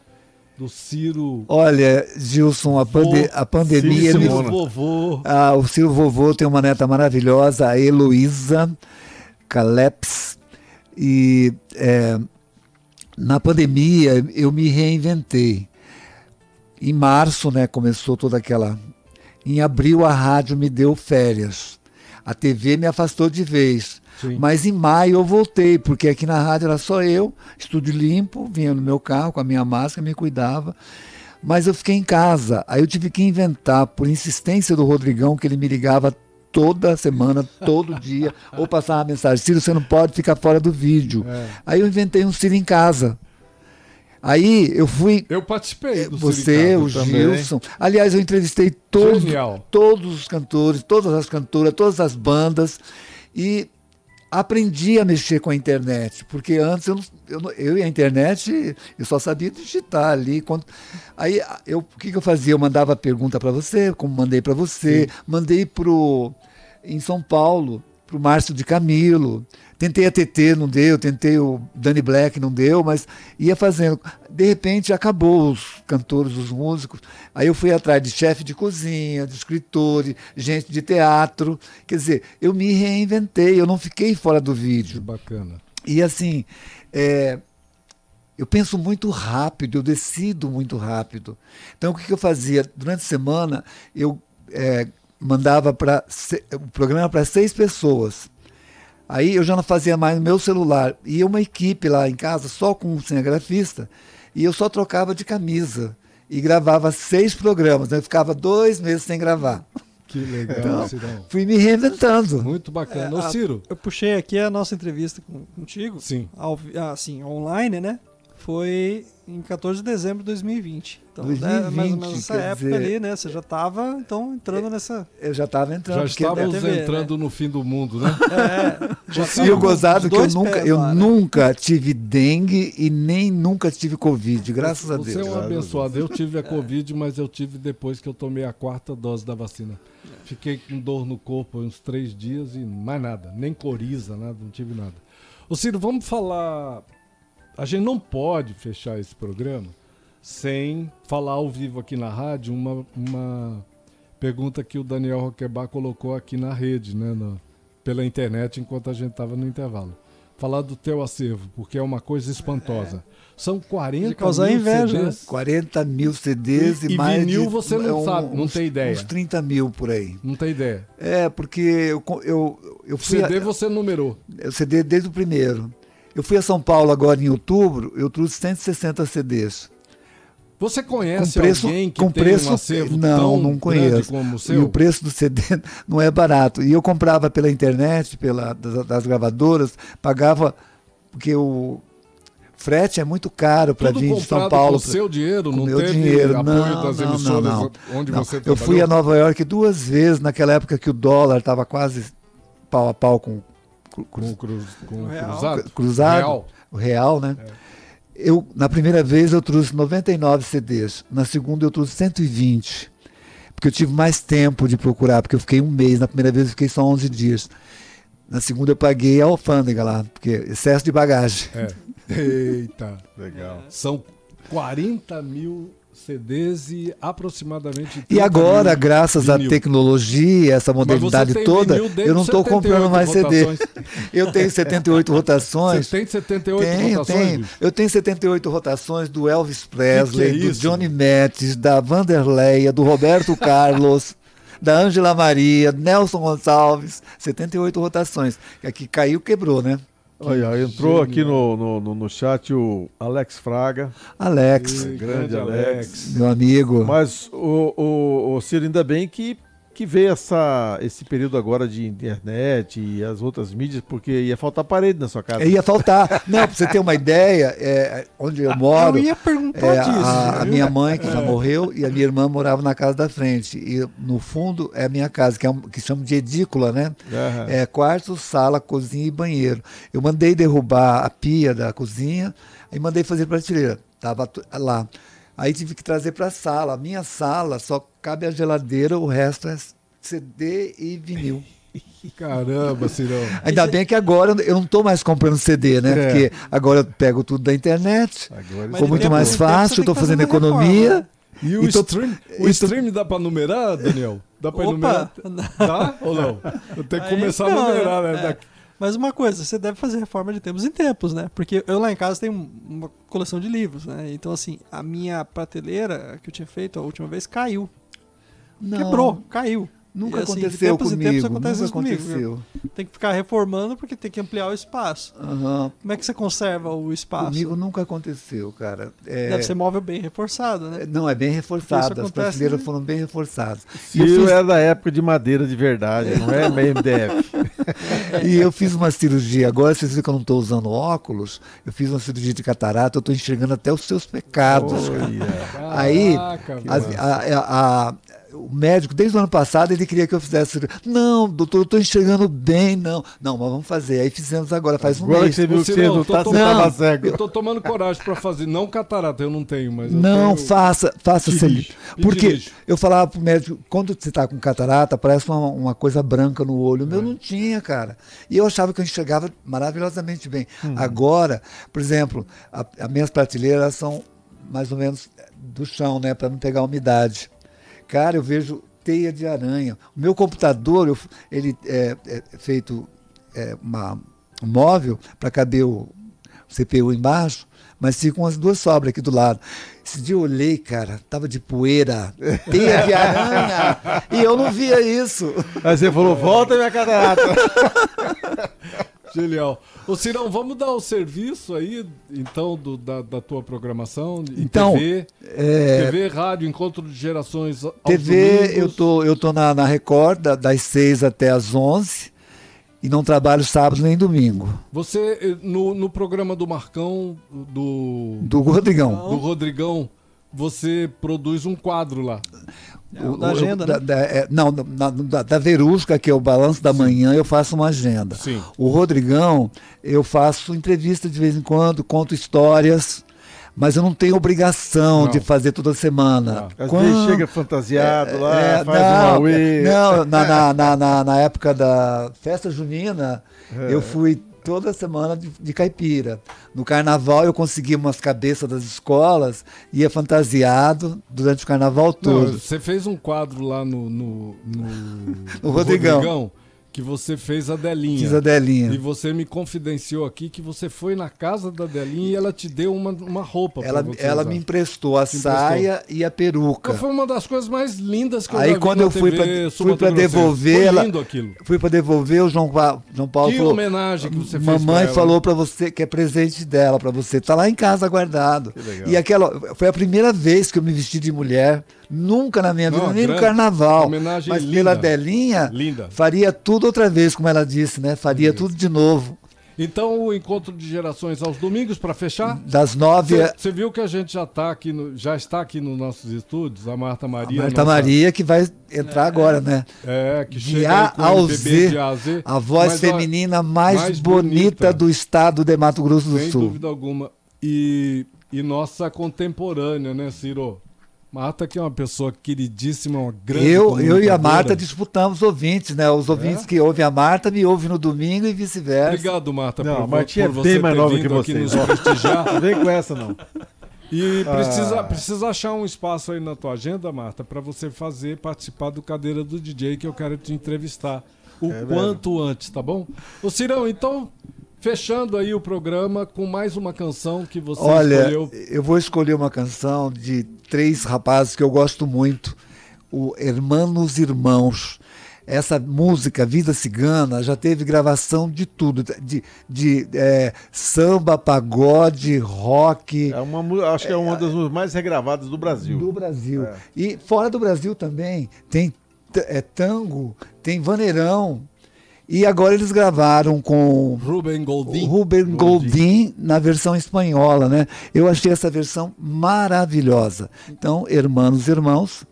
Do Ciro. Olha, Gilson, a, pande a pandemia. Ciro, Ciro vovô. Ah, o Ciro vovô tem uma neta maravilhosa, a Heloísa Caleps. E é, na pandemia eu me reinventei. Em março, né, começou toda aquela. Em abril, a rádio me deu férias. A TV me afastou de vez. Sim. Mas em maio eu voltei, porque aqui na rádio era só eu, estúdio limpo, vinha no meu carro com a minha máscara, me cuidava. Mas eu fiquei em casa. Aí eu tive que inventar, por insistência do Rodrigão, que ele me ligava toda semana, todo dia, ou passava uma mensagem: Ciro, você não pode ficar fora do vídeo. É. Aí eu inventei um Ciro em casa. Aí eu fui. Eu participei do Você, o também. Gilson. Aliás, eu entrevistei o todos, todos os cantores, todas as cantoras, todas as bandas. E aprendi a mexer com a internet, porque antes eu, eu, eu e a internet eu só sabia digitar ali. Quando, aí eu, o que, que eu fazia? Eu mandava pergunta para você, como mandei para você, Sim. mandei pro em São Paulo pro Márcio de Camilo. Tentei a TT, não deu, tentei o Danny Black, não deu, mas ia fazendo. De repente acabou os cantores, os músicos. Aí eu fui atrás de chefe de cozinha, de escritores, gente de teatro. Quer dizer, eu me reinventei, eu não fiquei fora do vídeo. Que bacana. E assim, é, eu penso muito rápido, eu decido muito rápido. Então o que, eu fazia? Durante a semana, eu é, mandava para o programa para seis pessoas. Aí eu já não fazia mais no meu celular. Ia uma equipe lá em casa, só com um cinegrafista, e eu só trocava de camisa. E gravava seis programas. Né? Eu ficava dois meses sem gravar. Que legal, então, Fui me reinventando. Muito bacana. É, Ô, Ciro. A, eu puxei aqui a nossa entrevista com, contigo. Sim. Ao, assim, online, né? Foi em 14 de dezembro de 2020. Então, 2020, né, mais ou menos nessa época dizer, ali, né? Você já estava então entrando nessa. Eu já estava entrando. Já estávamos TV, entrando né? no fim do mundo, né? É. Já e o gozado que eu nunca, eu lá, né? nunca tive dengue e nem nunca tive covid, graças Você a Deus. Você é um abençoado. Eu tive a covid, mas eu tive depois que eu tomei a quarta dose da vacina. Fiquei com dor no corpo uns três dias e mais nada, nem coriza, nada, não tive nada. Ô Ciro, vamos falar a gente não pode fechar esse programa sem falar ao vivo aqui na rádio uma, uma pergunta que o Daniel Roquebar colocou aqui na rede, né, na, pela internet, enquanto a gente estava no intervalo. Falar do teu acervo, porque é uma coisa espantosa. É. São 40 De causar mil inveja. CDs. 40 mil CDs e, e mais. vinil de, você não um, sabe, não uns, tem ideia. Uns 30 mil por aí. Não tem ideia. É, porque eu, eu, eu fui. CD você numerou. CD desde o primeiro. Eu fui a São Paulo agora em outubro, eu trouxe 160 CDs. Você conhece preço, alguém que com tem preço, um acervo não, tão não conheço. como o seu? E o preço do CD não é barato. E eu comprava pela internet, pela, das, das gravadoras, pagava, porque o frete é muito caro para vir de São Paulo. Com o seu dinheiro, com não meu dinheiro. não, não, não, não. onde não. você Eu fui a Nova York duas vezes, naquela época que o dólar estava quase pau a pau com, com, com, cruz, com cruzado. cruzado. Real o real, né? É. Eu, na primeira vez eu trouxe 99 CDs, na segunda eu trouxe 120, porque eu tive mais tempo de procurar, porque eu fiquei um mês, na primeira vez eu fiquei só 11 dias. Na segunda eu paguei a alfândega lá, porque excesso de bagagem. É. Eita, legal. São 40 mil CDs e aproximadamente. E agora, graças à tecnologia, essa modernidade toda, eu não estou comprando mais rotações. CD. Eu tenho 78 rotações. Você tem 78 tenho, rotações? Tenho. Eu tenho 78 rotações do Elvis Presley, que que é do Johnny Metz, da Vanderleia, do Roberto Carlos. da Ângela Maria, Nelson Gonçalves, 78 rotações. Aqui caiu, quebrou, né? Olha, entrou aqui no, no, no, chat o Alex Fraga. Alex. grande, grande Alex. Alex. Meu amigo. Mas o, o, o Ciro, ainda bem que que veio essa, esse período agora de internet e as outras mídias, porque ia faltar parede na sua casa. Ia faltar. Não, pra você ter uma ideia, é, onde eu moro. Eu ia perguntar é, disso. A, a, minha mãe, que já é. morreu, e a minha irmã morava na casa da frente. E no fundo é a minha casa, que, é um, que chama de edícula, né? Uhum. É quarto, sala, cozinha e banheiro. Eu mandei derrubar a pia da cozinha e mandei fazer prateleira. Tava lá. Aí tive que trazer para a sala. A minha sala só cabe a geladeira, o resto é CD e vinil. Caramba, Cirão. Ainda bem que agora eu não estou mais comprando CD, né? É. Porque agora eu pego tudo da internet. Agora Ficou muito mais fácil, estou fazendo economia. Reforma. E o, stream, o stream dá para numerar, Daniel? Dá para numerar? Dá ou não? Eu tenho que começar a numerar, né? É. Mas uma coisa, você deve fazer reforma de tempos em tempos, né? Porque eu lá em casa tenho uma coleção de livros, né? Então, assim, a minha prateleira que eu tinha feito a última vez caiu. Não. Quebrou, caiu. Nunca assim, aconteceu comigo. Tempos acontece nunca aconteceu. Comigo. Tem que ficar reformando porque tem que ampliar o espaço. Uhum. Como é que você conserva o espaço? Comigo nunca aconteceu, cara. É... Deve ser móvel bem reforçado, né? Não, é bem reforçado. As prateleiras né? foram bem reforçadas. Ciro fiz... é da época de madeira de verdade, não é MDF. e eu fiz uma cirurgia agora, vocês viram que eu não estou usando óculos, eu fiz uma cirurgia de catarata, eu estou enxergando até os seus pecados. Aí, a, a, a, o médico, desde o ano passado, ele queria que eu fizesse. Não, doutor, eu estou enxergando bem, não. Não, mas vamos fazer. Aí fizemos agora, faz um agora mês. Você viu que você não, tá, cego. Eu estou tomando coragem para fazer. Não catarata, eu não tenho, mas. não, tenho... faça, faça sempre. Porque dirige. eu falava pro médico, quando você está com catarata, parece uma, uma, coisa branca no olho. O meu é. não tinha, cara. E eu achava que eu enxergava maravilhosamente bem. Hum. Agora, por exemplo, as minhas prateleiras são mais ou menos do chão, né, para não pegar umidade. Cara, eu vejo teia de aranha. O meu computador, eu, ele é, é feito é, uma, um móvel para caber o CPU embaixo, mas ficam as duas sobras aqui do lado. Esse dia eu olhei, cara, tava de poeira, teia de aranha, e eu não via isso. Aí você falou, volta minha catarata. Genial. Ô Cirão, vamos dar o serviço aí, então, do, da, da tua programação? Então, TV, é... TV, rádio, encontro de gerações TV, eu tô, eu tô na, na Record, da, das 6 até as 11 e não trabalho sábado nem domingo. Você, eh, no, no programa do Marcão, do... Do Rodrigão. Do Rodrigão, você produz um quadro lá. É, o, da agenda, né? Da, é, não, na, da, da Verusca, que é o balanço da Sim. manhã, eu faço uma agenda. Sim. O Rodrigão, eu faço entrevista de vez em quando, conto histórias mas eu não tenho obrigação não. de fazer toda semana. Às Quando... vezes chega fantasiado é, lá, é, faz não, uma Não, na, na, na, na, época da festa junina, é. eu fui toda semana de, de, caipira. No carnaval eu conseguia umas cabeças das escolas, ia fantasiado durante o carnaval todo. Não, você fez um quadro lá no, no, no, no Rodrigão. Rodrigão que você fez a Delinha. Fiz a Delinha. E você me confidenciou aqui que você foi na casa da Delinha e ela te deu uma, uma roupa Ela, ela usar. me emprestou a saia emprestou. e a peruca. foi uma das coisas mais lindas que eu Aí quando eu fui para fui para devolver, ela, fui para devolver o João, João Paulo que falou, homenagem que você fez Mamãe falou para você que é presente dela para você. Tá lá em casa guardado. E aquela foi a primeira vez que eu me vesti de mulher. Nunca na minha vida, nem no carnaval. Homenagem mas linda. pela Delinha, linda. faria tudo outra vez, como ela disse, né? Faria Isso. tudo de novo. Então, o encontro de gerações aos domingos, para fechar? Das nove. Você viu que a gente já, tá aqui no, já está aqui nos nossos estúdios, a Marta Maria. A Marta nossa... Maria, que vai entrar é, agora, né? É, que chega de A ao Z, de A a Z, a voz feminina mais, mais bonita, bonita, do estado de Mato Grosso do Sem Sul. Sem dúvida alguma. E, e nossa contemporânea, né, Ciro? Marta, que é uma pessoa queridíssima, uma grande Eu, eu e a Marta disputamos ouvintes, né? Os ouvintes é? que ouvem a Marta me ouvem no domingo e vice-versa. Obrigado, Marta, não, por, Martinha por é bem mais nova que você. nos prestigiar. Não vem com essa, não. E precisa, ah. precisa achar um espaço aí na tua agenda, Marta, para você fazer, participar do Cadeira do DJ, que eu quero te entrevistar o é quanto antes, tá bom? Ô Cirão, então Fechando aí o programa com mais uma canção que você Olha, escolheu. eu vou escolher uma canção de três rapazes que eu gosto muito, o Hermanos Irmãos. Essa música, Vida Cigana, já teve gravação de tudo, de, de é, samba, pagode, rock. É uma, acho que é uma das mais regravadas do Brasil. Do Brasil. É. E fora do Brasil também tem é, tango, tem vaneirão, e agora eles gravaram com Ruben Goldin. Ruben Goldin na versão espanhola, né? Eu achei essa versão maravilhosa. Então, Hermanos Irmãos,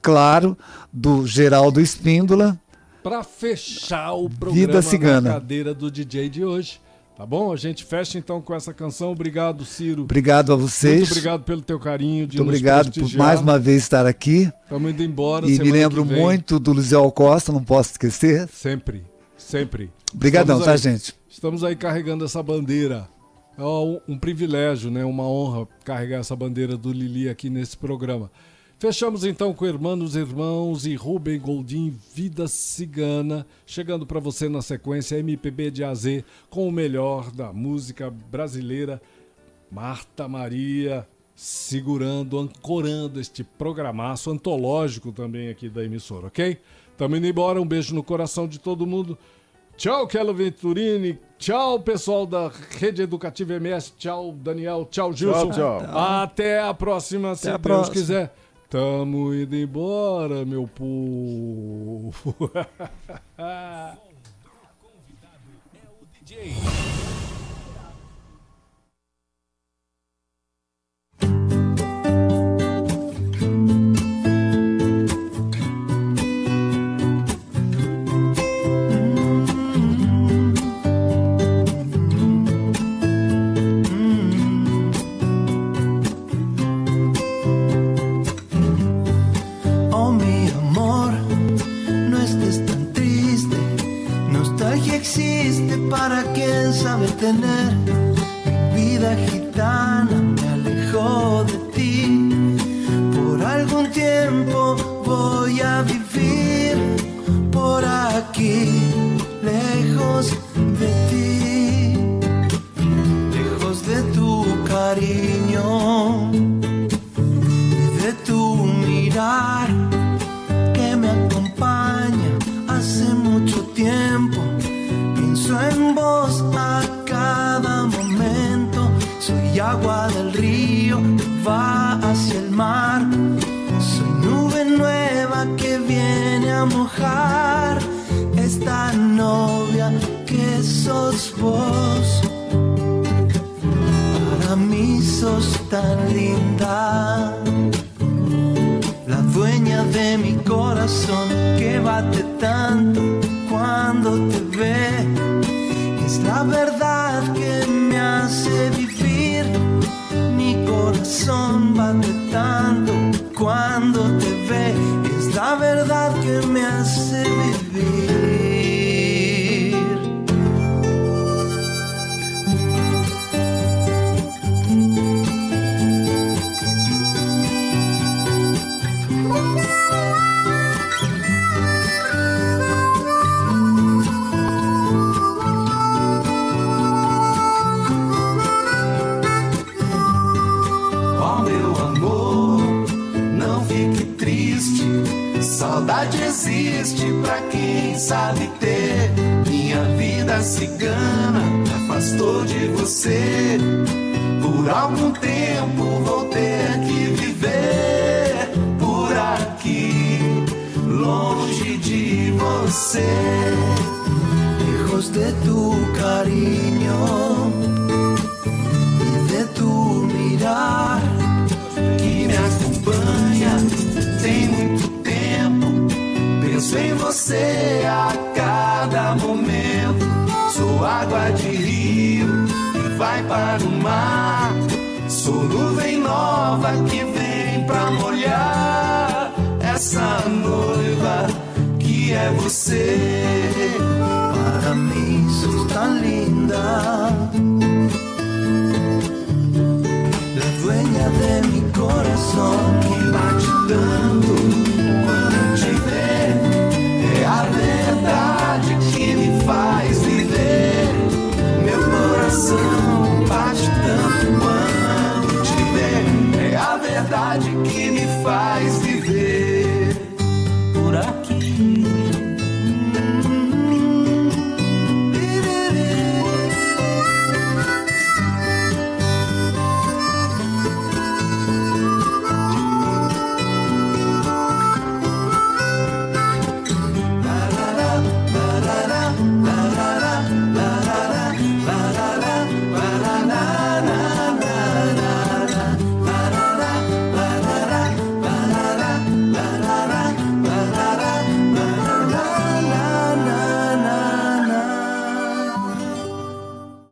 claro, do Geraldo Espíndola. Para fechar o programa Vida Cigana. cadeira do DJ de hoje. Tá bom? A gente fecha então com essa canção. Obrigado, Ciro. Obrigado a vocês. Muito obrigado pelo teu carinho de Muito obrigado por mais uma vez estar aqui. Estamos indo embora. E me lembro muito do Luziel Costa, não posso esquecer. Sempre. Sempre. Obrigadão, tá, gente? Estamos aí carregando essa bandeira. É um, um privilégio, né? Uma honra carregar essa bandeira do Lili aqui nesse programa. Fechamos então com Hermanos Irmãos e Rubem Goldim, Vida Cigana, chegando para você na sequência MPB de AZ com o melhor da música brasileira. Marta Maria segurando, ancorando este programaço antológico também aqui da emissora, ok? Tamo indo embora, um beijo no coração de todo mundo. Tchau, Kelo Venturini. Tchau, pessoal da Rede Educativa MS. Tchau, Daniel. Tchau, Gilson. Tchau, tchau. Até a próxima, se Deus próxima. quiser. Tamo indo embora, meu povo. para quien sabe tener vida corazón que bate tanto cuando te ve. Es la verdad sabe ter Minha vida cigana afastou de você. Por algum tempo vou ter que viver por aqui, longe de você. Lejos de tu cariño. você. Para mim, sos tan linda. La dueña de mi corazón.